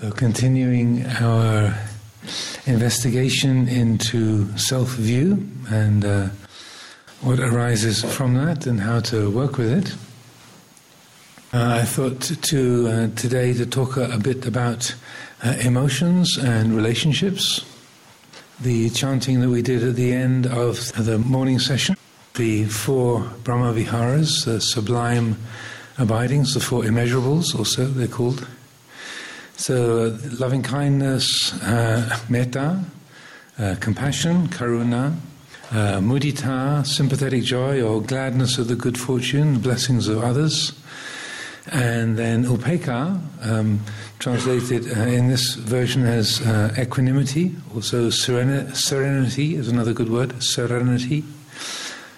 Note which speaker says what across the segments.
Speaker 1: So, continuing our investigation into self view and uh, what arises from that and how to work with it. Uh, I thought to uh, today to talk a, a bit about uh, emotions and relationships. The chanting that we did at the end of the morning session, the four Brahma Viharas, the sublime abidings, the four immeasurables, also they're called. So, uh, loving kindness, uh, metta, uh, compassion, karuna, uh, mudita, sympathetic joy or gladness of the good fortune, blessings of others, and then upekkha, um, translated uh, in this version as uh, equanimity, also sereni- serenity is another good word, serenity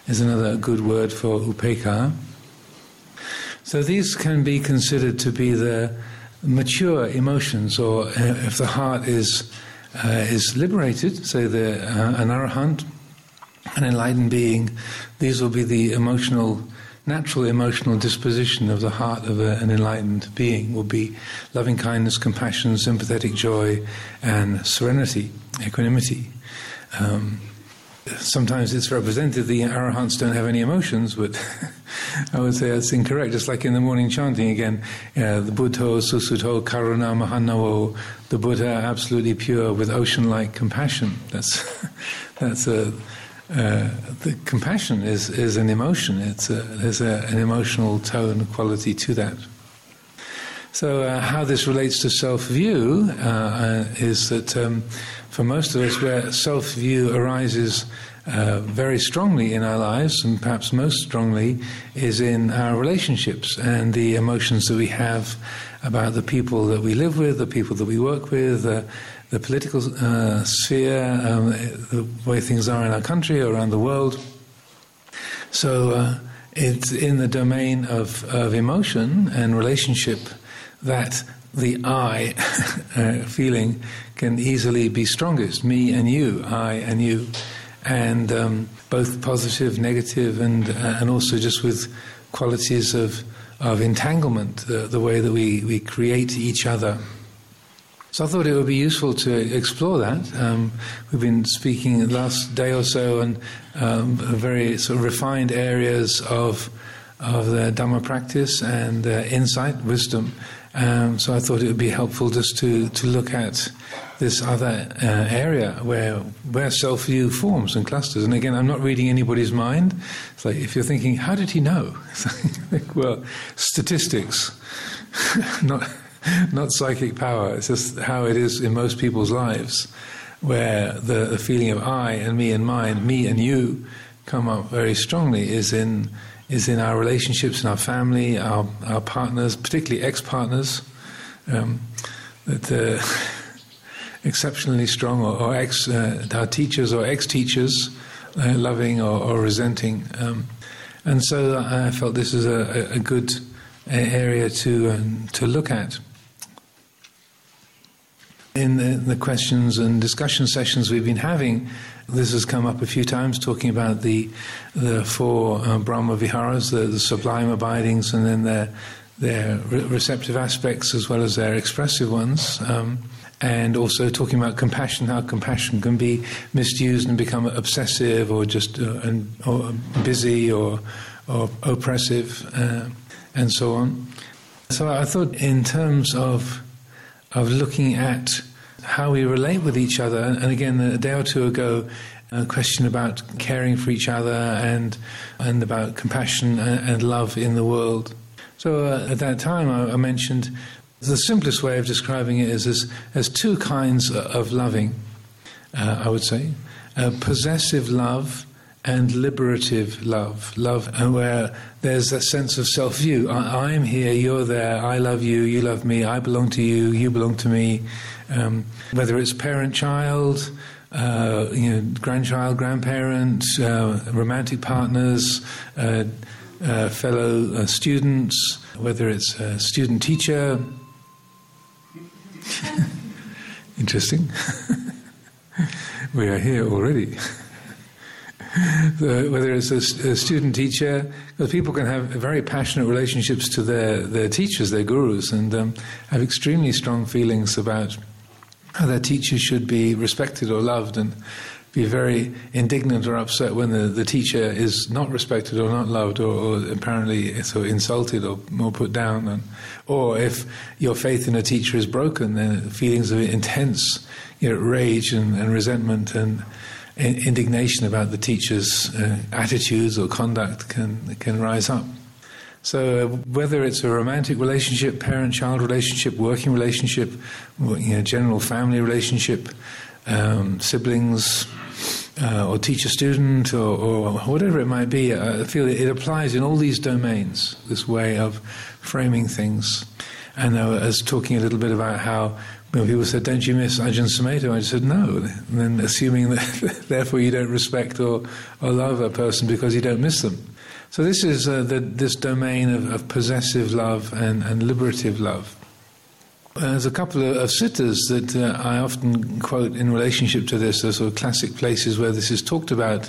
Speaker 1: is another good word for upekkha. So these can be considered to be the mature emotions, or uh, if the heart is uh, is liberated, say the uh, an arahant, an enlightened being, these will be the emotional, natural emotional disposition of the heart of a, an enlightened being. Will be loving kindness, compassion, sympathetic joy, and serenity, equanimity. Um, sometimes it's represented the arahants don't have any emotions, but I would say that's incorrect. Just like in the morning chanting again, uh, the Buddha, Susuddho, Karuna, Mahannavo, the Buddha, absolutely pure with ocean-like compassion. That's that's a uh, the compassion is, is an emotion. It's a, there's a, an emotional tone quality to that. So, uh, how this relates to self view uh, uh, is that um, for most of us, where self view arises uh, very strongly in our lives, and perhaps most strongly, is in our relationships and the emotions that we have about the people that we live with, the people that we work with, uh, the political uh, sphere, um, the way things are in our country, around the world. So, it's in the domain of, of emotion and relationship that the I uh, feeling can easily be strongest. Me and you, I and you, and um, both positive, negative, and uh, and also just with qualities of of entanglement, the, the way that we, we create each other. So I thought it would be useful to explore that. Um, we've been speaking the last day or so on um, very sort of refined areas of of the Dhamma practice and uh, insight, wisdom. Um, so I thought it would be helpful just to, to look at this other uh, area where where self view forms and clusters. And again, I'm not reading anybody's mind. It's like if you're thinking, how did he know? like, well, statistics, not not psychic power. It's just how it is in most people's lives, where the, the feeling of I and me and mine, me and you, come up very strongly. Is in is in our relationships in our family, our, our partners, particularly ex partners, um, that uh, exceptionally strong, or, or ex uh, our teachers or ex teachers, uh, loving or, or resenting. Um, and so I felt this is a, a good area to um, to look at. In the, the, questions and discussion sessions we've been having, this has come up a few times, talking about the the four uh, Brahma Viharas, the, the, sublime abidings, and then their their re- receptive aspects as well as their expressive ones. Um, and also talking about compassion, how compassion can be misused and become obsessive or just uh, and, or busy or, or oppressive, uh, and so on. So I thought, in terms of of looking at how we relate with each other. And again, a day or two ago, a question about caring for each other and and about compassion and, love in the world. So uh, at that time, I, I, mentioned the simplest way of describing it is as, as two kinds of loving. Uh, I would say uh, possessive love and liberative love, love where there's a sense of self view. I, am here, you're there, I love you, you love me, I belong to you, you belong to me. Um, whether it's parent child, uh, you know, grandchild, grandparent, uh, romantic partners, uh, uh fellow uh, students, whether it's student teacher. Interesting. we are here already. whether it's a, a student teacher, because people can have very passionate relationships to their, their teachers, their gurus, and um, have extremely strong feelings about their teachers should be respected or loved, and be very indignant or upset when the, the teacher is not respected or not loved or, or apparently so insulted or more put down. And, or if your faith in a teacher is broken, then feelings of intense you know, rage and, and resentment and indignation about the teacher's uh, attitudes or conduct can, can rise up. So, whether it's a romantic relationship, parent child relationship, working relationship, you know, general family relationship, um, siblings, uh, or teacher student, or, or, whatever it might be, I feel it applies in all these domains, this way of framing things. And I was talking a little bit about how when people said, Don't you miss Ajahn Sumedho? I said, No. And then assuming that therefore you don't respect or, or love a person because you don't miss them. So this is uh, the, this domain of, of, possessive love and, and liberative love. There's a couple of, of suttas that uh, I often quote in relationship to this, Those sort of classic places where this is talked about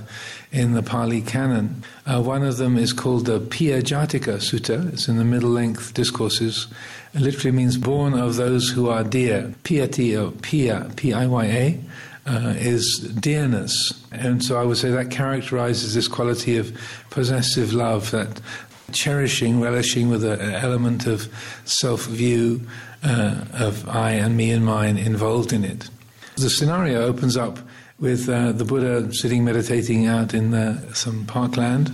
Speaker 1: in the Pali Canon. Uh, one of them is called the Piya Jatika Sutta. It's in the middle length discourses. It literally means born of those who are dear. Piyati or Piya, P I Y A. Uh, is dearness. And so I would say that characterizes this quality of possessive love, that cherishing, relishing with an element of self view, uh, of I and me and mine involved in it. The scenario opens up with uh, the Buddha sitting meditating out in uh, some parkland,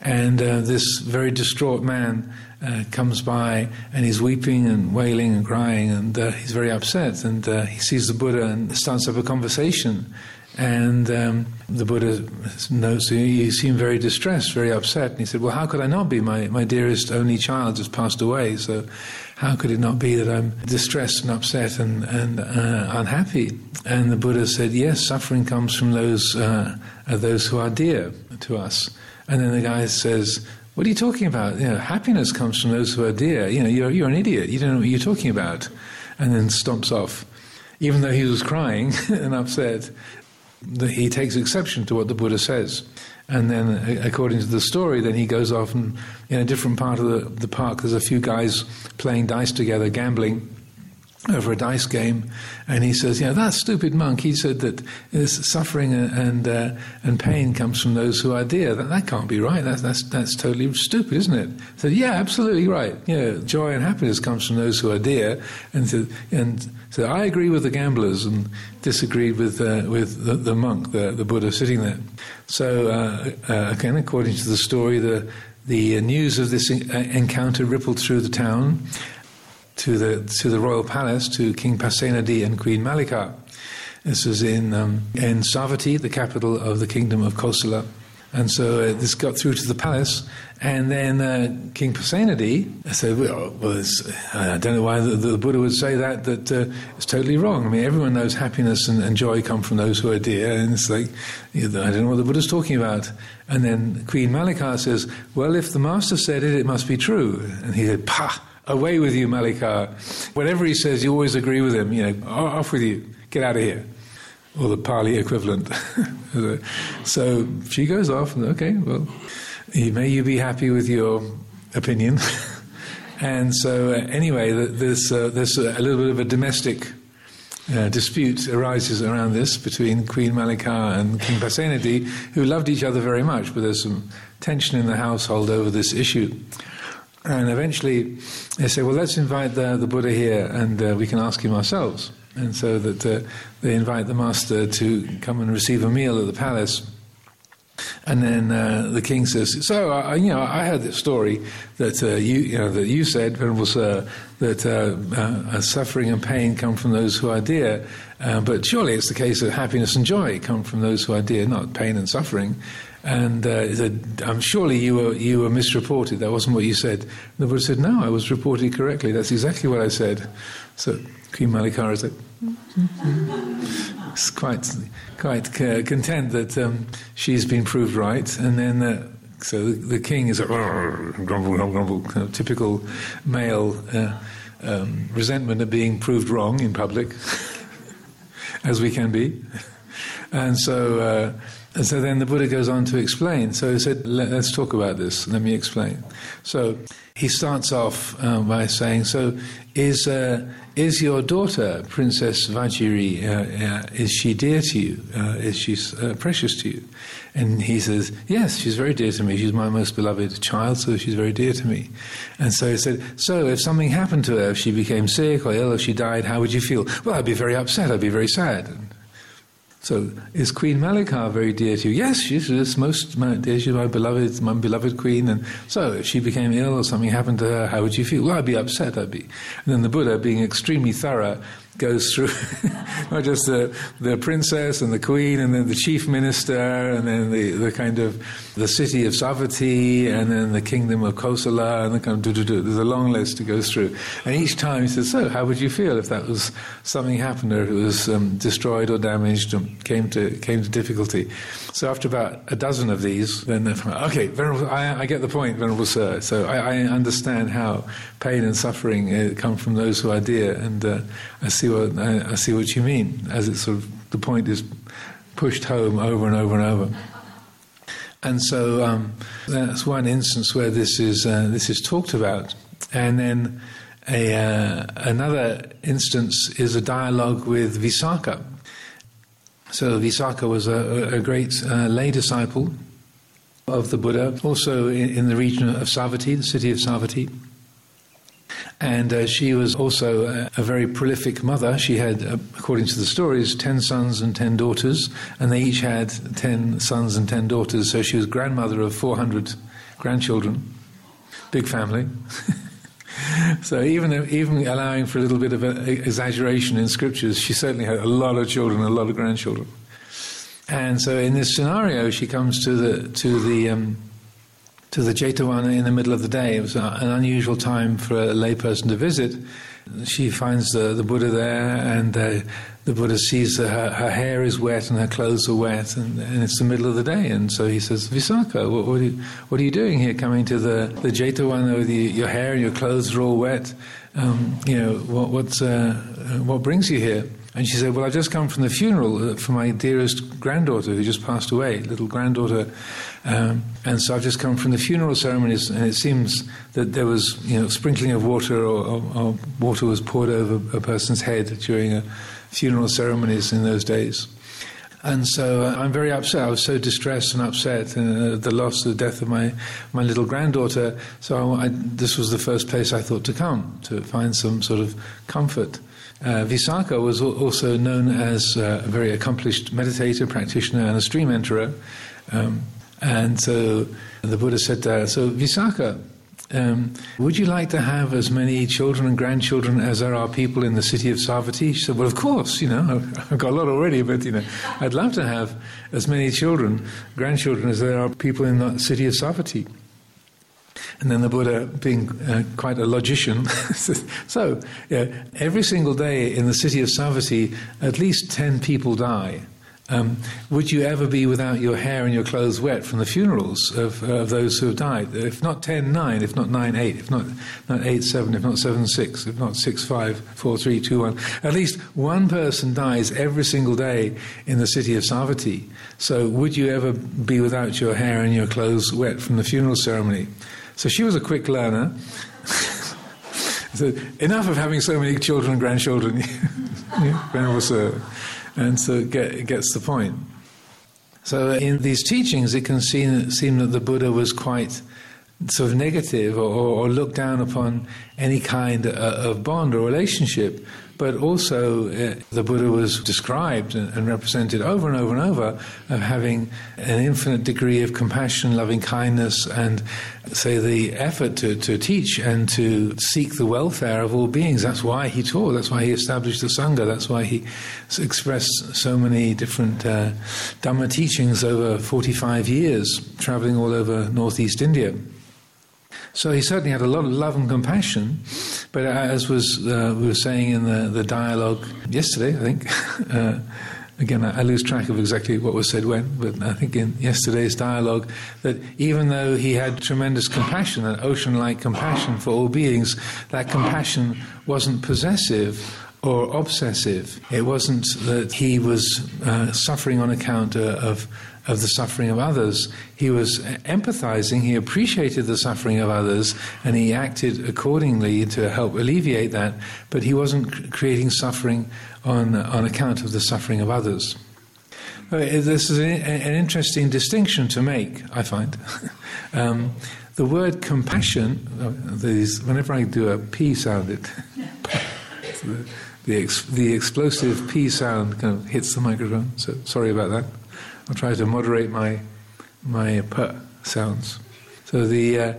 Speaker 1: and uh, this very distraught man uh, comes by and he's weeping and wailing and crying, and uh, he's very upset. And he sees the Buddha and starts up a conversation. And um, the Buddha notes you seem very distressed, very upset. And he said, Well, how could I not be? My, my dearest only child just passed away. So how could it not be that I'm distressed and upset and, and uh, unhappy? And the Buddha said, Yes, suffering comes from those, uh, those who are dear to us. And then the guy says, What are you talking about? You know, happiness comes from those who are dear. You know, you're, you're an idiot. You don't know what you're talking about. And then stomps off. Even though he was crying and upset, he takes exception to what the Buddha says. And then, according to the story, then he goes off and in a different part of the, the park, there's a few guys playing dice together, gambling over a dice game, and he says, "Yeah, that stupid monk. He said that suffering and uh, and pain comes from those who are dear. That, that can't be right. That's that's that's totally stupid, isn't it?" I said, "Yeah, absolutely right. Yeah, joy and happiness comes from those who are dear." And said, and so I agree with the gamblers and disagreed with uh, with the, the, monk, the, the Buddha sitting there. So uh, uh, again, according to the story, the the news of this encounter rippled through the town to the to the royal palace to King Pasenadi and Queen Malika. This was in um, in Savatthi, the capital of the kingdom of Kosala. And so uh, this got through to the palace, and then uh, King Pasenadi said, "Well, well I don't know why the, the, Buddha would say that. That uh, it's totally wrong. I mean, everyone knows happiness and, and, joy come from those who are dear, and it's like I don't know what the Buddha's talking about." And then Queen Malika says, "Well, if the master said it, it must be true." And he said, "Pah." Away with you, Malika. Whatever he says, you always agree with him. You know, off with you. Get out of here or the Pali equivalent. so she goes off, and okay, well, may you be happy with your opinion. and so, uh, anyway, there's, uh, there's a little bit of a domestic uh, dispute arises around this between Queen Malika and King Pasenadi, who loved each other very much, but there's some tension in the household over this issue. And eventually they say, well, let's invite the, the Buddha here and uh, we can ask him ourselves and so that uh, they invite the master to come and receive a meal at the palace. And then uh, the king says, "So, uh, you know, I heard this story that uh, you, you know, that you said, Venerable Sir, that uh, uh, suffering and pain come from those who are dear. but surely it's the case that happiness and joy come from those who are dear, not pain and suffering." And uh, said, "I'm surely you were you were misreported. That wasn't what you said." And the Buddha said, "No, I was reported correctly. That's exactly what I said." So Queen Malikara said, "It's quite quite uh, content that um, she's been proved right." And then uh, so the, the, king is a grumble, grumble, grumble, kind of typical male uh, um, resentment of being proved wrong in public, as we can be. And so uh, so then the Buddha goes on to explain. So he said, Let, us talk about this. Let me explain. So he starts off uh, by saying, So is, uh, is your daughter, Princess Vajiri, uh, uh is she dear to you? Uh, is she precious to you? And he says, Yes, she's very dear to me. She's my most beloved child, so she's very dear to me. And so he said, So if something happened to her, if she became sick or ill, if she died, how would you feel? Well, I'd be very upset. I'd be very sad. So, is Queen Malika very dear to you? Yes, she's most uh, dear. She's my beloved, my beloved queen. And so, if she became ill or something happened to her, how would you feel? Well, I'd be upset. I'd be. And then the Buddha, being extremely thorough, goes through not just the, the princess and the queen and then the chief minister and then the, the kind of the city of Savatthi and then the kingdom of Kosala and the kind of do, do, do. There's a long list to go through. And each time he says, so how would you feel if that was something happened or if it was um, destroyed or damaged and came to, came to difficulty? So after about a dozen of these, then they're okay, Venerable, I, I, get the point, Venerable Sir. So I, I understand how pain and suffering uh, come from those who are dear and uh, I see what I, I, see what you mean. As it's sort of the point is pushed home over and over and over. And so um, that's one instance where this is uh, this is talked about, and then a, uh, another instance is a dialogue with Visakha. So Visakha was a, a great uh, lay disciple of the Buddha, also in, in the region of Savatthi, the city of Savatthi. And uh, she was also a, a, very prolific mother. She had, uh, according to the stories, 10 sons and 10 daughters, and they each had 10 sons and 10 daughters. So she was grandmother of 400 grandchildren. Big family. so even even allowing for a little bit of exaggeration in scriptures, she certainly had a lot of children, a lot of grandchildren. And so in this scenario, she comes to the to the um, to the Jetavana in the middle of the day. It was an unusual time for a layperson to visit. She finds the, the Buddha there, and uh, the Buddha sees that her, her, hair is wet and her clothes are wet, and, and, it's the middle of the day. And so he says, Visakha, what, what, are, you, what are you doing here coming to the, the Jetavana with your hair and your clothes are all wet? Um, you know, what, uh, what brings you here? And she said, Well, I've just come from the funeral uh, for my dearest granddaughter who just passed away, little granddaughter. Um, and so I've just come from the funeral ceremonies, and it seems that there was, you know, sprinkling of water or, or, or water was poured over a person's head during a funeral ceremonies in those days. And so uh, I'm very upset. I was so distressed and upset uh, the loss, of the death of my, my little granddaughter. So I, I, this was the first place I thought to come to find some sort of comfort. Uh, Visakha was also known as uh, a very accomplished meditator, practitioner, and a stream enterer. Um, and so the Buddha said to her, So, Visakha, um, would you like to have as many children and grandchildren as there are people in the city of Savatthi? She said, Well, of course, you know, I've got a lot already, but, you know, I'd love to have as many children, grandchildren, as there are people in the city of Savatthi. And then the Buddha, being uh, quite a logician, says, So, yeah, every single day in the city of Savatthi, at least 10 people die. Um, would you ever be without your hair and your clothes wet from the funerals of, uh, of those who have died? If not 10 9, if not 9 8, if not, not 8 7, if not 7 6, if not 6 5, 4 3, 2 1. At least one person dies every single day in the city of Savatthi. So would you ever be without your hair and your clothes wet from the funeral ceremony? So she was a quick learner. so enough of having so many children and grandchildren. Sir. Uh, and so get, gets the point. So in these teachings, it can seem, seem that the Buddha was quite sort of negative or, or looked down upon any kind uh, of bond or relationship but also uh, the Buddha was described and, represented over and over and over of having an infinite degree of compassion, loving kindness, and say the effort to, to teach and to seek the welfare of all beings. That's why he taught. That's why he established the sangha. That's why he expressed so many different uh, Dhamma teachings over 45 years, traveling all over northeast India. So he certainly had a lot of love and compassion, but as was uh, we were saying in the, the dialogue yesterday, I think. Uh, again, I, lose track of exactly what was said when, but I think in yesterday's dialogue that even though he had tremendous compassion, an ocean like compassion for all beings, that compassion wasn't possessive or obsessive. It wasn't that he was uh, suffering on account uh, of of the suffering of others. He was empathizing, he appreciated the suffering of others, and he acted accordingly to help alleviate that, but he wasn't creating suffering on, on account of the suffering of others. This is an interesting distinction to make, I find. um, the word compassion, uh, these, whenever I do a P sound, it, the, the, ex, the explosive P sound kind of hits the microphone, so sorry about that. I'll try to moderate my my p sounds. So the uh,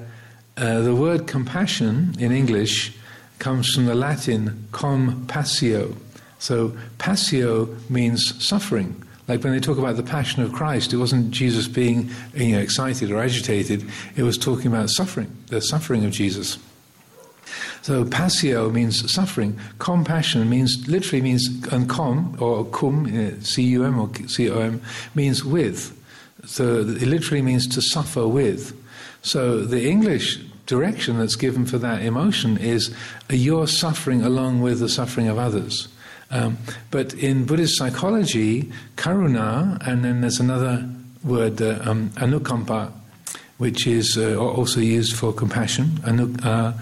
Speaker 1: uh, the word compassion in English comes from the Latin compassio. So passio means suffering. Like when they talk about the passion of Christ, it wasn't Jesus being you know, excited or agitated. It was talking about suffering, the suffering of Jesus. So passio means suffering. Compassion means literally means and com or cum, uh, c u m or c o m means with. So it literally means to suffer with. So the English direction that's given for that emotion is you're suffering along with the suffering of others. Um, but in Buddhist psychology, karuna, and then there's another word, uh, um, anukampa, which is uh, also used for compassion. Anu, uh,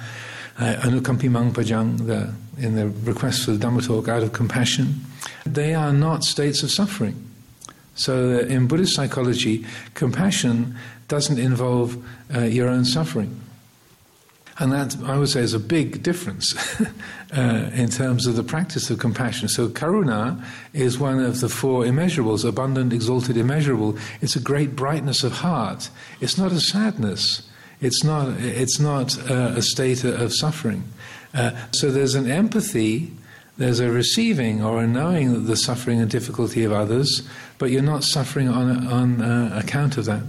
Speaker 1: uh, anukampimang pajang, the, in the request for the Dhamma talk, out of compassion. They are not states of suffering. So uh, in Buddhist psychology, compassion doesn't involve uh, your own suffering. And that, I would say, is a big difference uh, in terms of the practice of compassion. So, karuna is one of the four immeasurables abundant, exalted, immeasurable. It's a great brightness of heart. It's not a sadness, it's not, it's not uh, a state of suffering. Uh, so, there's an empathy, there's a receiving or a knowing of the suffering and difficulty of others, but you're not suffering on, on uh, account of that.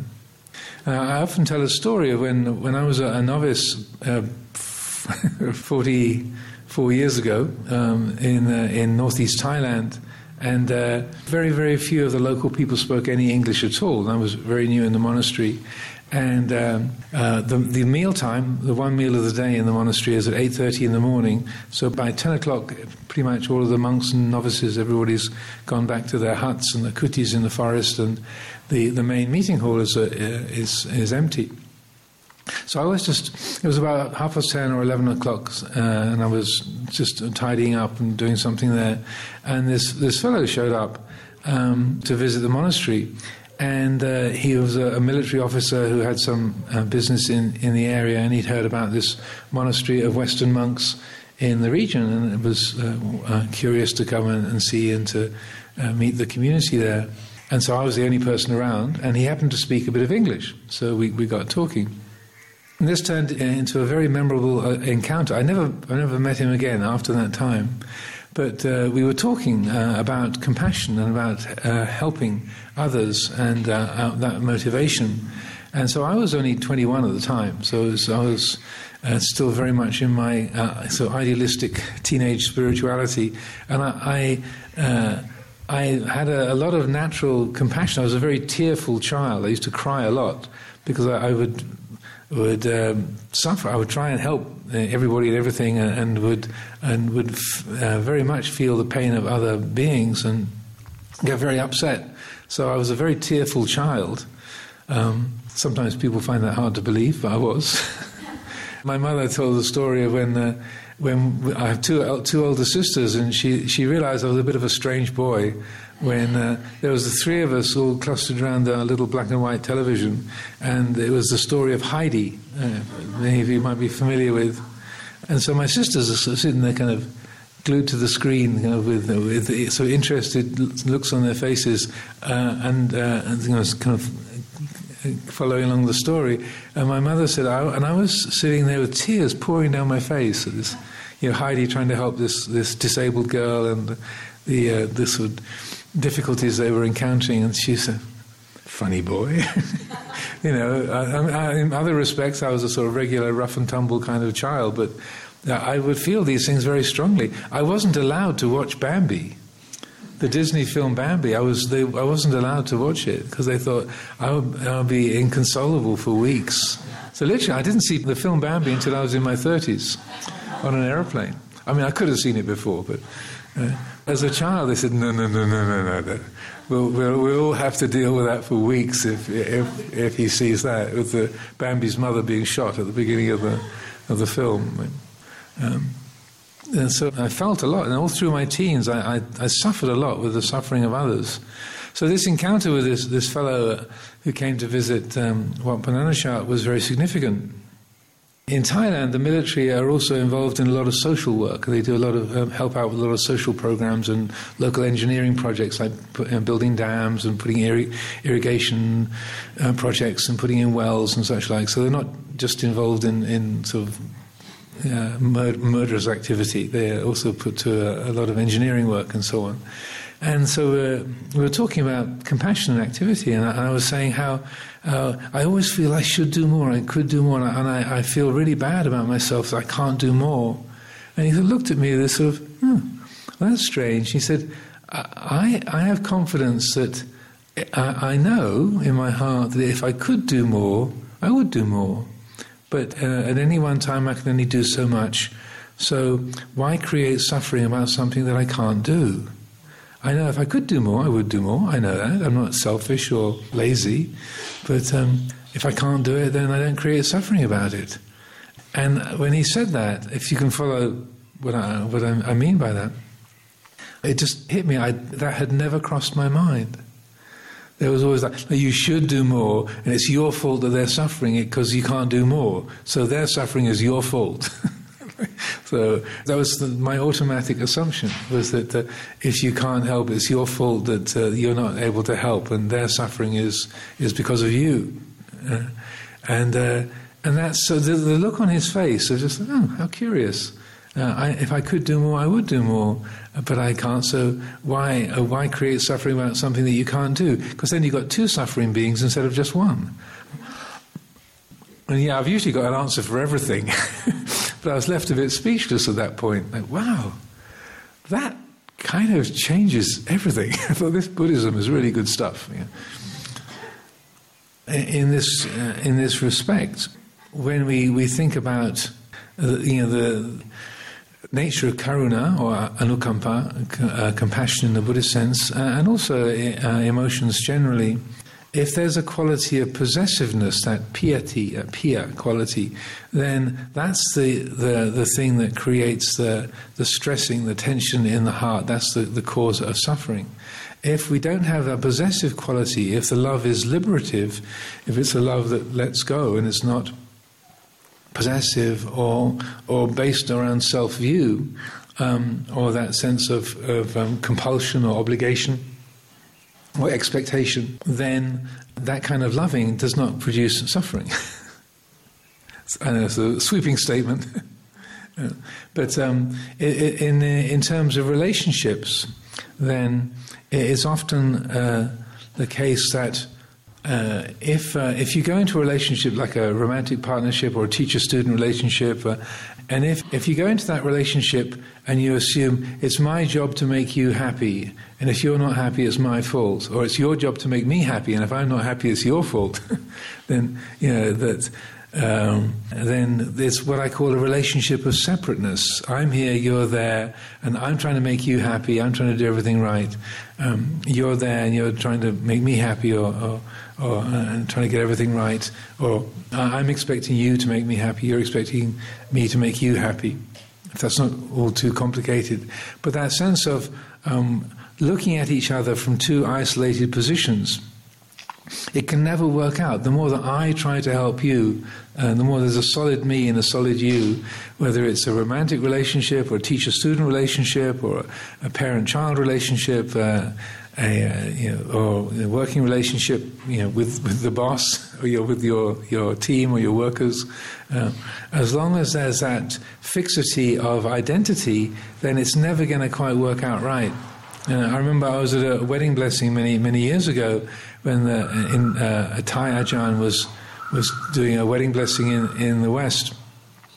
Speaker 1: Uh, I often tell a story of when, when I was a, a novice uh, 44 years ago um, in, uh, in northeast Thailand. And uh, very, very few of the local people spoke any English at all. I was very new in the monastery. And um, uh, the, the meal time, the one meal of the day in the monastery is at 8.30 in the morning. So by 10 o'clock, pretty much all of the monks and novices, everybody's gone back to their huts and the kutis in the forest. And the, the main meeting hall is, uh, is, is empty. So I was just, it was about half past 10 or 11 o'clock, uh, and I was just tidying up and doing something there. And this, this fellow showed up um, to visit the monastery. And uh, he was a, a, military officer who had some uh, business in, in the area, and he'd heard about this monastery of Western monks in the region, and was uh, uh, curious to come and, and see and to uh, meet the community there. And so I was the only person around, and he happened to speak a bit of English. So we, we got talking. And this turned into a very memorable uh, encounter. I never, I never met him again after that time. But uh, we were talking uh, about compassion and about uh, helping others and uh, that motivation. And so I was only 21 at the time, so was, I was uh, still very much in my so idealistic teenage spirituality. And I, I I had a, a, lot of natural compassion. I was a very tearful child. I used to cry a lot because I, I would would um, suffer. I would try and help uh, everybody and everything, and, and would and would f- uh, very much feel the pain of other beings and get very upset. So I was a very tearful child. Um, sometimes people find that hard to believe, but I was. My mother told the story of when. Uh, when I have two two older sisters, and she she realised I was a bit of a strange boy when uh, there was the three of us all clustered around our little black and white television, and it was the story of Heidi. Uh, many of you might be familiar with, and so my sisters are sitting there, kind of glued to the screen, with, with so interested looks on their faces, uh, and uh, and you know, kind of following along the story. And my mother said, I, and I was sitting there with tears pouring down my face. This, you know, Heidi trying to help this this disabled girl and the uh, the sort of difficulties they were encountering, and she said, "Funny boy." you know, I, I, in other respects, I was a sort of regular rough and tumble kind of child, but I would feel these things very strongly. I wasn't allowed to watch Bambi the Disney film Bambi, I was they, I wasn't allowed to watch it because they thought I would, I would be inconsolable for weeks. So literally, I didn't see the film Bambi until I was in my thirties on an airplane. I mean, I could have seen it before, but uh, As a child, they said, no, no, no, no, no, no, no. We'll, we'll, we'll all have to deal with that for weeks if, if, if he sees that, with the Bambi's mother being shot at the beginning of the, of the film. Um, and so I felt a lot, and all through my teens, I, I, I, suffered a lot with the suffering of others. So this encounter with this, this fellow who came to visit um, Wat Pah Nanachat was very significant. In Thailand, the military are also involved in a lot of social work. They do a lot of um, help out with a lot of social programs and local engineering projects, like uh, building dams and putting irri- irrigation uh, projects and putting in wells and such like. So they're not just involved in, in sort of uh, mur- murderous activity. They are also put to a, a, lot of engineering work and so on. And so uh, we were talking about compassion and activity, and I, and I was saying how uh, I always feel I should do more, I could do more, and I, I feel really bad about myself that I can't do more. And he looked at me with this sort of, hmm, that's strange. He said, I, I have confidence that I, I know in my heart that if I could do more, I would do more. But uh, at any one time, I can only do so much. So why create suffering about something that I can't do? I know if I could do more, I would do more. I know that. I'm not selfish or lazy. But um, if I can't do it, then I don't create suffering about it. And when he said that, if you can follow what I, what I mean by that, it just hit me. I, that had never crossed my mind. There was always that, you should do more, and it's your fault that they're suffering it because you can't do more. So their suffering is your fault. so that was the, my automatic assumption was that uh, if you can't help, it's your fault that uh, you're not able to help, and their suffering is is because of you. Uh, and uh, and that's so the, the, look on his face of just oh how curious. Uh, I, if I could do more, I would do more, but I can't. So why uh, why create suffering about something that you can't do? Because then you've got two suffering beings instead of just one. And yeah, I've usually got an answer for everything, but I was left a bit speechless at that point. Like, wow, that kind of changes everything. I thought this Buddhism is really good stuff. In this uh, in this respect, when we, we think about uh, you know the nature of karuna or anukampa, uh, compassion in the Buddhist sense, uh, and also uh, emotions generally, if there's a quality of possessiveness, that piety, uh, piya quality, then that's the, the, the thing that creates the, the stressing, the tension in the heart. That's the, the cause of suffering. If we don't have a possessive quality, if the love is liberative, if it's a love that lets go and it's not possessive or, or based around self view um, or that sense of, of um, compulsion or obligation or expectation, then that kind of loving does not produce suffering. I know it's a sweeping statement. but um, in, in terms of relationships, then it is often uh, the case that uh, if uh, if you go into a relationship like a romantic partnership or a teacher student relationship, uh, and if, if you go into that relationship and you assume it's my job to make you happy, and if you're not happy, it's my fault, or it's your job to make me happy, and if I'm not happy, it's your fault, then you know that. Um, then it's what I call a relationship of separateness. I'm here, you're there, and I'm trying to make you happy. I'm trying to do everything right. Um, you're there, and you're trying to make me happy, or, or or uh, trying to get everything right, or uh, I'm expecting you to make me happy, you're expecting me to make you happy. If that's not all too complicated, but that sense of um, looking at each other from two isolated positions. It can never work out. The more that I try to help you, uh, the more there's a solid me and a solid you, whether it's a romantic relationship or a teacher student relationship or a parent child relationship, uh, a, uh, you know, or a working relationship, you know, with, with the boss or your, with your, your team or your workers, uh, as long as there's that fixity of identity, then it's never going to quite work out right. Uh, I remember I was at a wedding blessing many many years ago when the, in, uh, Thai ajahn was was doing a wedding blessing in, in the West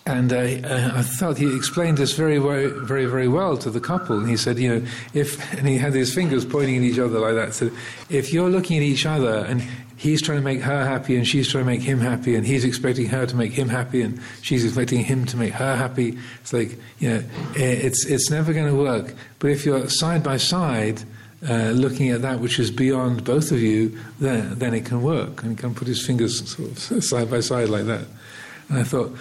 Speaker 1: and uh, I felt he explained this very, very, very, very well to the couple. And he said, you know, if, and he had his fingers pointing at each other like that, said, if you're looking at each other and he's trying to make her happy and she's trying to make him happy and he's expecting her to make him happy and she's expecting him to make her happy. It's like, you know, it's, it's never going to work. But if you're side by side, uh, looking at that which is beyond both of you, then, then it can work. And he can put his fingers sort of side by side like that. And I thought,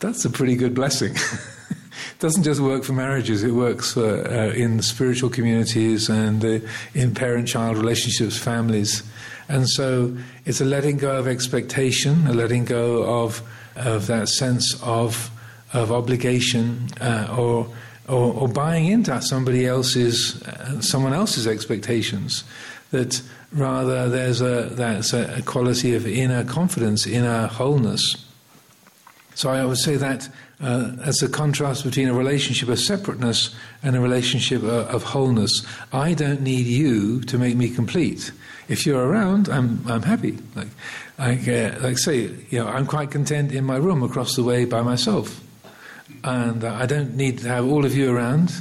Speaker 1: that's a pretty good blessing. it doesn't just work for marriages, it works for, uh, in spiritual communities and uh, in parent child relationships, families. And so it's a letting go of expectation, a letting go of, of that sense of, of obligation uh, or, or, or, buying into somebody else's, uh, someone else's expectations. That rather there's a, that's a, a quality of inner confidence, inner wholeness. So I would say that uh, as a contrast between a relationship of separateness and a relationship of, of, wholeness. I don't need you to make me complete. If you're around, I'm I'm happy. Like, like, uh, like say, you know, I'm quite content in my room across the way by myself, and uh, I don't need to have all of you around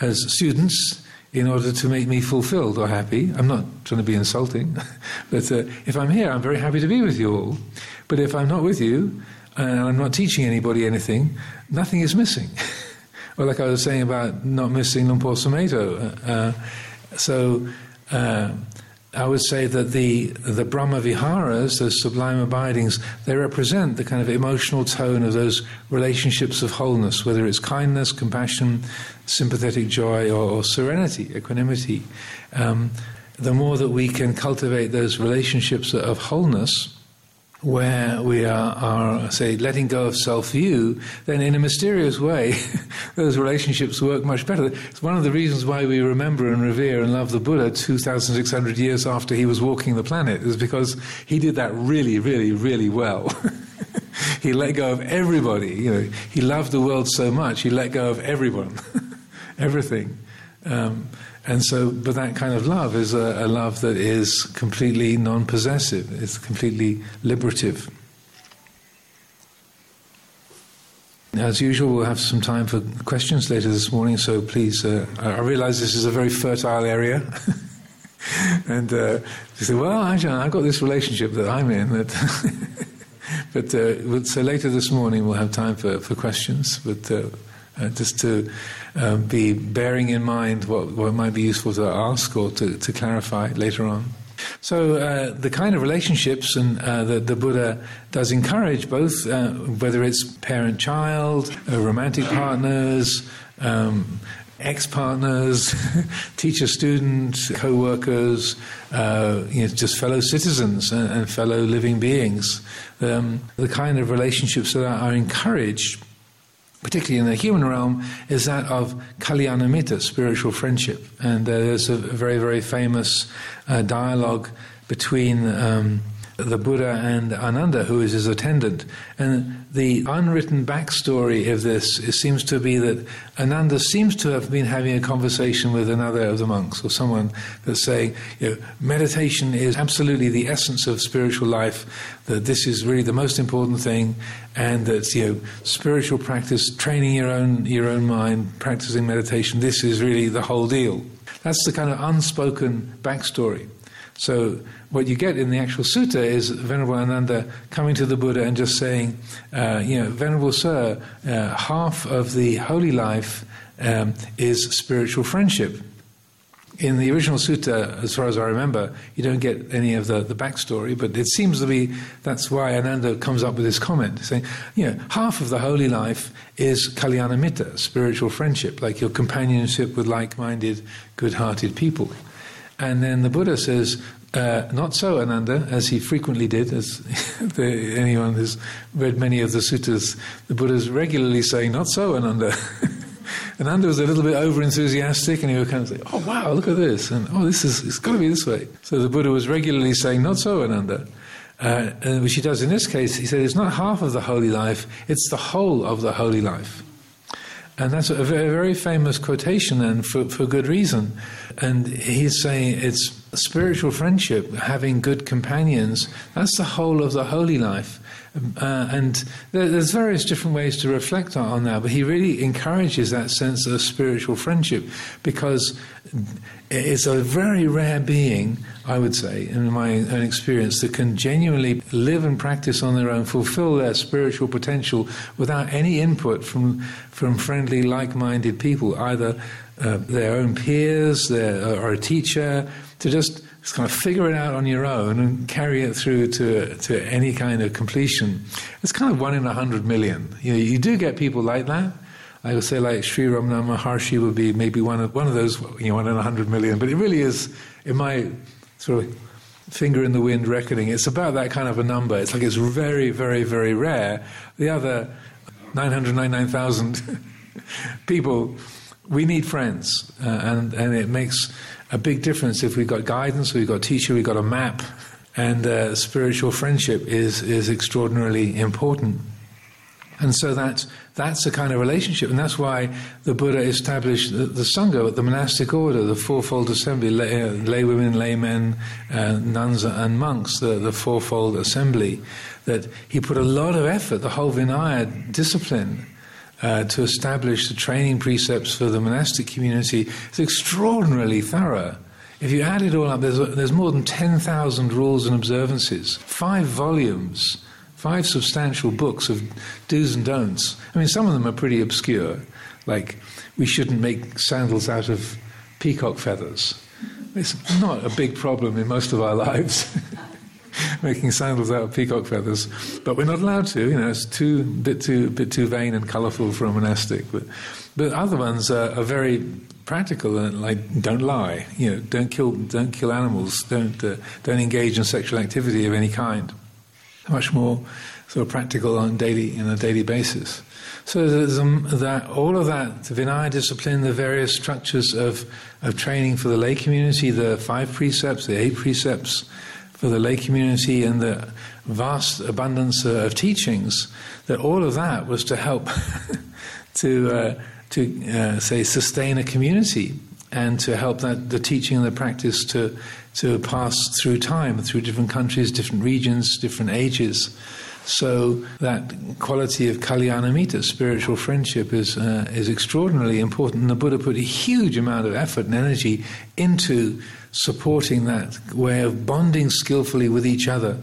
Speaker 1: as students in order to make me fulfilled or happy. I'm not trying to be insulting, but uh, if I'm here, I'm very happy to be with you all. But if I'm not with you, and I'm not teaching anybody anything, nothing is missing. or like I was saying about not missing Luang Por Sumedho. Uh, uh, so uh, I would say that the the Brahma Viharas, those sublime abidings, they represent the kind of emotional tone of those relationships of wholeness, whether it's kindness, compassion, sympathetic joy, or, or serenity, equanimity. Um, the more that we can cultivate those relationships of wholeness, where we are, are, say, letting go of self view, then in a mysterious way, those relationships work much better. It's one of the reasons why we remember and revere and love the Buddha 2,600 years after he was walking the planet, is because he did that really, really, really well. he let go of everybody. You know, he loved the world so much, he let go of everyone, everything. Um, and so, but that kind of love is a, a love that is completely non possessive, it's completely liberative. As usual, we'll have some time for questions later this morning, so please, uh, I realize this is a very fertile area. and uh, you say, well, actually, I've got this relationship that I'm in. That but uh, so later this morning, we'll have time for, for questions. But uh, uh, just to um, be bearing in mind what, what might be useful to ask or to, to clarify later on. So, uh, the kind of relationships and uh, that the Buddha does encourage, both uh, whether it's parent child, uh, romantic partners, um, ex partners, teacher student, co workers, uh, you know, just fellow citizens and, and fellow living beings, um, the kind of relationships that are, are encouraged particularly in the human realm, is that of Kalyanamitta, spiritual friendship. And uh, there's a very, very famous uh, dialogue between um, the Buddha and Ananda, who is his attendant. And the unwritten backstory of this seems to be that Ananda seems to have been having a conversation with another of the monks or someone that's saying, you know, meditation is absolutely the essence of spiritual life, that this is really the most important thing, and that you know, spiritual practice, training your own your own mind, practicing meditation, this is really the whole deal. That's the kind of unspoken backstory. So what you get in the actual sutta is Venerable Ananda coming to the Buddha and just saying, uh, you know, Venerable Sir, uh, half of the holy life um, is spiritual friendship. In the original sutta, as far as I remember, you don't get any of the, the backstory, but it seems to be that's why Ananda comes up with this comment, saying, you know, half of the holy life is kalyanamitta, spiritual friendship, like your companionship with like minded, good hearted people. And then the Buddha says, uh, not so, Ananda, as he frequently did, as the, anyone who's read many of the suttas, the Buddha is regularly saying, not so, Ananda. Ananda was a little bit over enthusiastic and he would kind of say, oh wow, look at this, and oh, this is, it's got to be this way. So the Buddha was regularly saying, not so, Ananda. Uh, which he does in this case, he said, it's not half of the holy life, it's the whole of the holy life. And that's a very, famous quotation, and for, for good reason. And he's saying it's spiritual friendship, having good companions, that's the whole of the holy life. Uh, and there's various different ways to reflect on that, but he really encourages that sense of spiritual friendship because it's a very rare being, I would say, in my own experience, that can genuinely live and practice on their own, fulfill their spiritual potential without any input from, from friendly, like minded people, either uh, their own peers their, or a teacher, to just just kind of figure it out on your own and carry it through to to any kind of completion. It's kind of one in a hundred million. You know, you do get people like that. I would say like Sri Ramana Maharshi would be maybe one of one of those, you know, one in a hundred million. But it really is, in my sort of finger in the wind reckoning, it's about that kind of a number. It's like it's very, very, very rare. The other 999,000 people, we need friends, uh, and and it makes a big difference if we've got guidance, we've got teacher, we've got a map, and uh, spiritual friendship is, is extraordinarily important. And so that, that's the kind of relationship. And that's why the Buddha established the, the Sangha, the monastic order, the fourfold assembly, lay, uh, lay women, laymen, uh, nuns, and monks, the, the fourfold assembly, that he put a lot of effort, the whole Vinaya discipline, uh, to establish the training precepts for the monastic community is extraordinarily thorough. If you add it all up, there's, there's more than 10,000 rules and observances, five volumes, five substantial books of do's and don'ts. I mean, some of them are pretty obscure, like we shouldn't make sandals out of peacock feathers. It's not a big problem in most of our lives. making sandals out of peacock feathers, but we're not allowed to. You know, it's too bit too bit too vain and colourful for a monastic. But but other ones are, are very practical and like don't lie. You know, don't kill don't kill animals. Don't uh, don't engage in sexual activity of any kind. Much more sort of practical on daily in a daily basis. So there's um, that all of that the Vinaya discipline, the various structures of of training for the lay community, the five precepts, the eight precepts for the lay community and the vast abundance of teachings, that all of that was to help to, uh, to uh, say, sustain a community and to help that the teaching and the practice to, to pass through time, through different countries, different regions, different ages. So that quality of kalyanamitta, spiritual friendship, is uh, is extraordinarily important. And the Buddha put a huge amount of effort and energy into supporting that way of bonding skillfully with each other.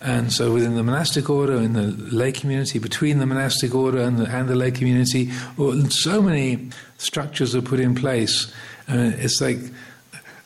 Speaker 1: And so, within the monastic order, in the lay community, between the monastic order and the, and the lay community, so many structures are put in place. Uh, it's like,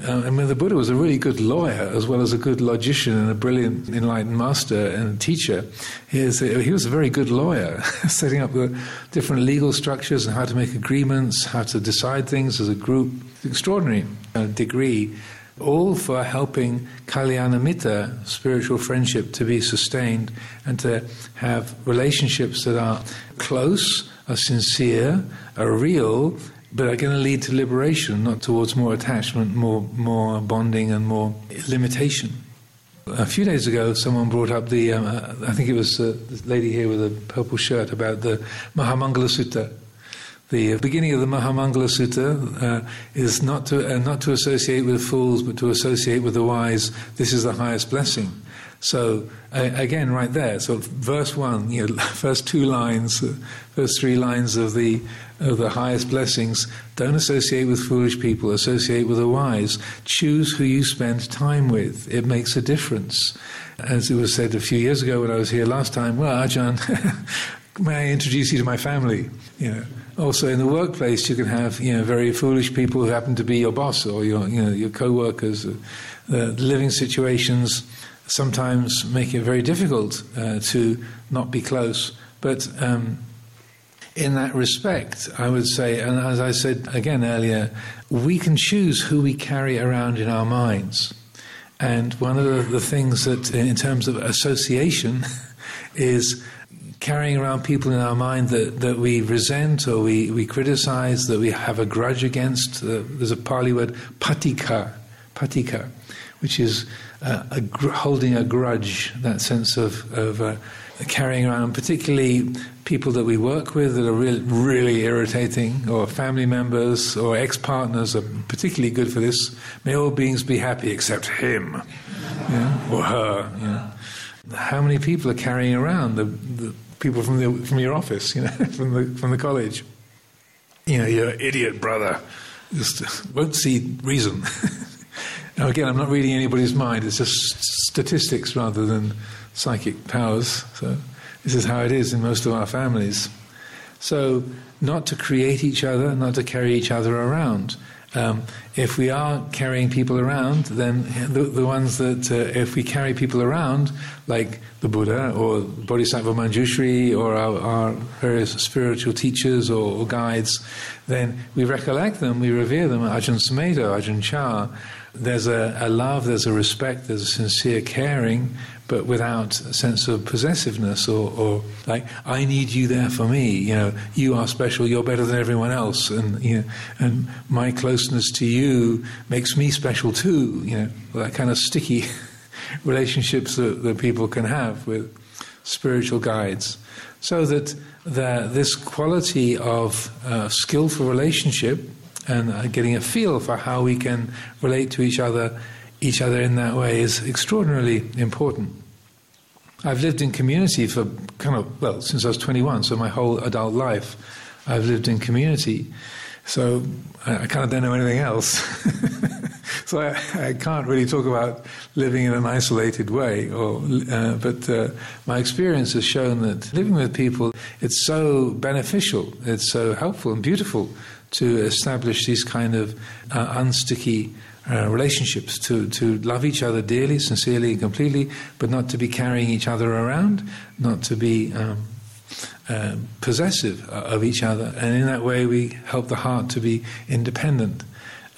Speaker 1: I mean, the Buddha was a really good lawyer as well as a good logician and a brilliant enlightened master and teacher. He, is a, he was a very good lawyer, setting up the different legal structures and how to make agreements, how to decide things as a group. Extraordinary uh, degree all for helping Kalyanamitta, spiritual friendship, to be sustained and to have relationships that are close, are sincere, are real, but are going to lead to liberation, not towards more attachment, more, more bonding, and more limitation. A few days ago, someone brought up the, um, uh, I think it was uh, the lady here with a purple shirt, about the Mahamangala Sutta the beginning of the Mahamangala Sutta uh, is not to, uh, not to associate with fools, but to associate with the wise. This is the highest blessing. So uh, again, right there, so verse one, you know, first two lines, uh, first three lines of the of the highest blessings. Don't associate with foolish people. Associate with the wise. Choose who you spend time with. It makes a difference. As it was said a few years ago when I was here last time. Well, Ajahn, may I introduce you to my family? You know also in the workplace you can have you know very foolish people who happen to be your boss or your you know your co-workers uh, living situations sometimes make it very difficult uh, to not be close but um, in that respect I would say and as I said again earlier we can choose who we carry around in our minds and one of the, the things that in terms of association is carrying around people in our mind that, that we resent or we, we criticize, that we have a grudge against. Uh, there's a Pali word, patigha, patigha, which is uh, a gr- holding a grudge, that sense of, of uh, carrying around, particularly people that we work with that are really, really irritating, or family members or ex partners are particularly good for this. May all beings be happy except him or her. how many people are carrying around the, the people from the from your office, you know, from the from the college. You know, your idiot brother just won't see reason. now, again, I'm not reading anybody's mind. It's just statistics rather than psychic powers. So this is how it is in most of our families. So, not to create each other, not to carry each other around. Um, if we are carrying people around, then the, the ones that, uh, if we carry people around, like the Buddha or Bodhisattva Manjushri or our, our various spiritual teachers or, or, guides, then we recollect them, we revere them, Ajahn Sumedho, Ajahn Chah. There's a, a love, there's a respect, there's a sincere caring, but without a sense of possessiveness or, or, like I need you there for me. You know, you are special. You're better than everyone else, and you know, and my closeness to you makes me special too. You know, that kind of sticky relationships that, that people can have with spiritual guides, so that the, this quality of uh, skillful relationship and uh, getting a feel for how we can relate to each other each other in that way is extraordinarily important. I've lived in community for kind of, well, since I was 21, so my whole adult life I've lived in community. So I, I kind of don't know anything else. so I, I, can't really talk about living in an isolated way. Or, uh, but uh, my experience has shown that living with people, it's so beneficial, it's so helpful and beautiful to establish these kind of uh, unsticky uh, relationships, to, to love each other dearly, sincerely, and completely, but not to be carrying each other around, not to be um, uh, possessive of each other. And in that way, we help the heart to be independent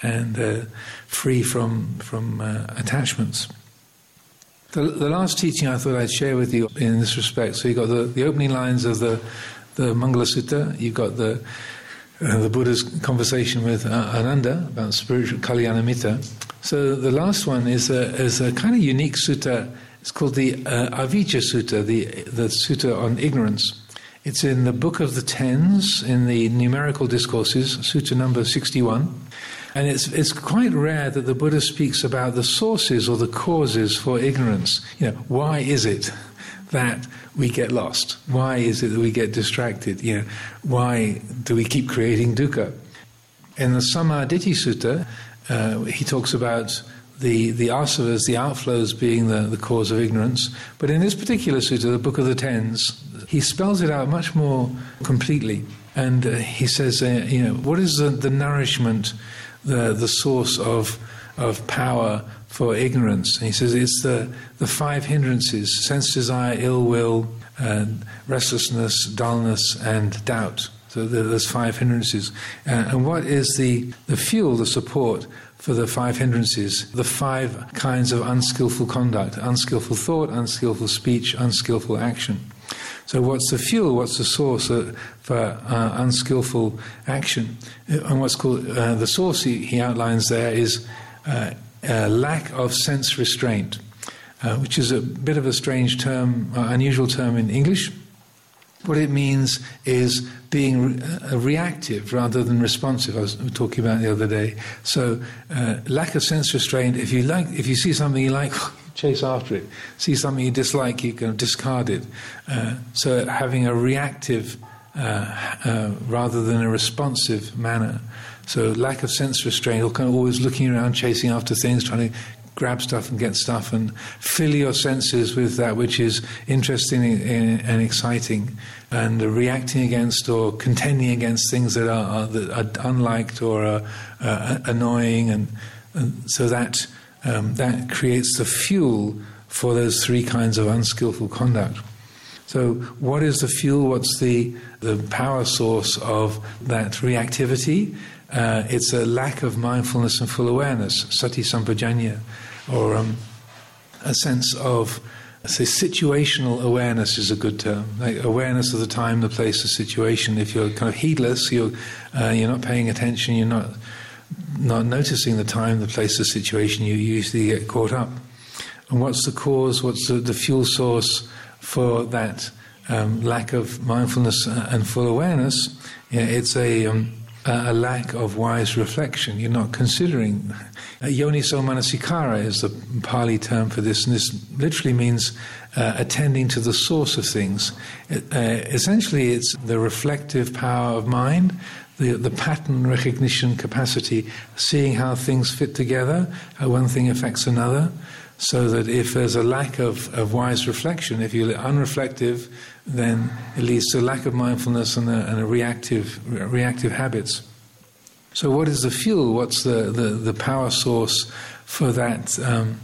Speaker 1: and uh, free from, from uh, attachments. The, the, last teaching I thought I'd share with you in this respect so you've got the, the opening lines of the, the Mangala Sutta, you've got the uh, the Buddha's conversation with Ananda about spiritual Kalyanamitta. So the last one is a, is a kind of unique sutta. It's called the uh, Avijja Sutta, the, the sutta on ignorance. It's in the Book of the Tens, in the Numerical Discourses, sutta number 61. And it's, it's quite rare that the Buddha speaks about the sources or the causes for ignorance. You know, why is it that we get lost? Why is it that we get distracted? You know, why do we keep creating dukkha? In the Sammaditthi Sutta, uh, he talks about the, the asavas, the outflows being the, the cause of ignorance. But in this particular sutta, the Book of the Tens, he spells it out much more completely. And uh, he says, uh, you know, what is the, the nourishment, the, the source of, of power for ignorance. And he says it's the, the five hindrances sense desire, ill will, and restlessness, dullness, and doubt. So there's five hindrances. Uh, and what is the, the fuel, the support for the five hindrances? The five kinds of unskillful conduct unskillful thought, unskillful speech, unskillful action. So, what's the fuel? What's the source uh, for uh, unskillful action? Uh, and what's called uh, the source he, he, outlines there is uh, lack of sense restraint, uh, which is a bit of a strange term, uh, unusual term in English. What it means is being re- uh, reactive rather than responsive. I was talking about the other day. So, uh, lack of sense restraint. If you like, if you see something you like, chase after it. See something you dislike, you can discard it. So, having a reactive rather than a responsive manner. So lack of sense restraint, or kind of always looking around, chasing after things, trying to grab stuff and get stuff, and fill your senses with that which is interesting and exciting, and reacting against or contending against things that are, that are unliked or are, uh, annoying, and, and, so that um, that creates the fuel for those three kinds of unskillful conduct. So, what is the fuel? What's the, the power source of that reactivity? Uh, it's a lack of mindfulness and full awareness, sati sampajanya, or um, a sense of, say, situational awareness is a good term. Like awareness of the time, the place, the situation. If you're kind of heedless, you're uh, you're not paying attention, you're not not noticing the time, the place, the situation. You usually get caught up. And what's the cause? What's the, the fuel source for that um, lack of mindfulness and full awareness? Yeah, it's a um, uh, a lack of wise reflection. You're not considering. Uh, yoniso manasikara is the Pali term for this, and this literally means uh, attending to the source of things. Uh, essentially, it's the reflective power of mind, the, the pattern recognition capacity, seeing how things fit together, how one thing affects another. So that if there's a lack of, of wise reflection, if you're unreflective, then it leads to a lack of mindfulness and a, and a reactive, reactive habits. So, what is the fuel? What's the, the, the power source for that um,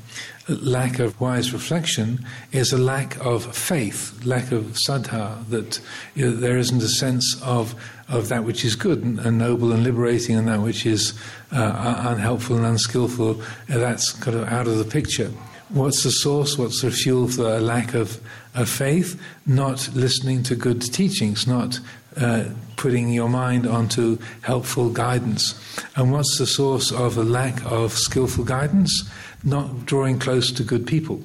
Speaker 1: lack of wise reflection is a lack of faith, lack of saddha, that you know, there isn't a sense of, of that which is good and, and noble and liberating and that which is uh, unhelpful and unskillful. That's kind of out of the picture. What's the source? What's the fuel for a lack of, of faith? Not listening to good teachings, not uh, putting your mind onto helpful guidance. And what's the source of a lack of skillful guidance? Not drawing close to good people.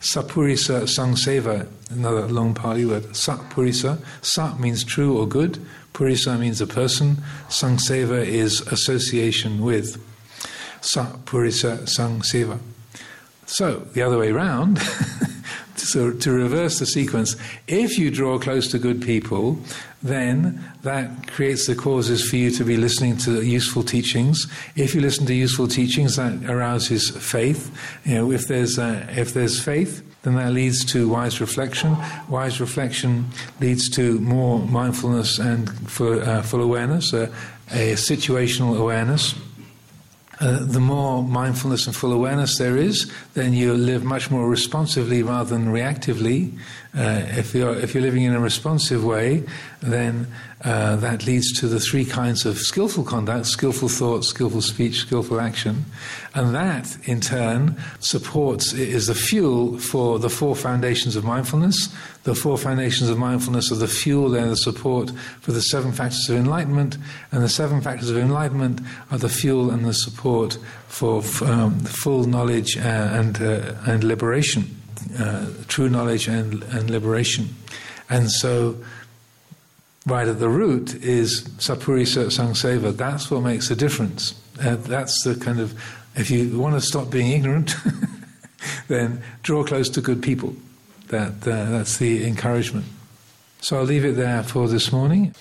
Speaker 1: Sapurisa sangseva, another long Pali word. Sapurisa. Sat means true or good. Purisa means a person. Sangseva is association with. Sapurisa sangseva. So, the other way around, so to reverse the sequence, if you draw close to good people, then that creates the causes for you to be listening to useful teachings. If you listen to useful teachings, that arouses faith. You know, if there's uh, if there's faith, then that leads to wise reflection. Wise reflection leads to more mindfulness and full, uh, full awareness, uh, a situational awareness. Uh, the more mindfulness and full awareness there is, then you live much more responsively rather than reactively. Uh, if you're if you're living in a responsive way, then uh, that leads to the three kinds of skillful conduct: skillful thought, skillful speech, skillful action, and that in turn supports is the fuel for the four foundations of mindfulness. The four foundations of mindfulness are the fuel, they're the support for the seven factors of enlightenment, and the seven factors of enlightenment are the fuel and the support for um, full knowledge uh, and uh, and liberation uh, true knowledge and, and liberation. And so, right at the root is Sapurisa Sangseva. That's what makes a difference. Uh, that's the kind of, if you want to stop being ignorant, then draw close to good people. That, uh, that's the encouragement. So I'll leave it there for this morning.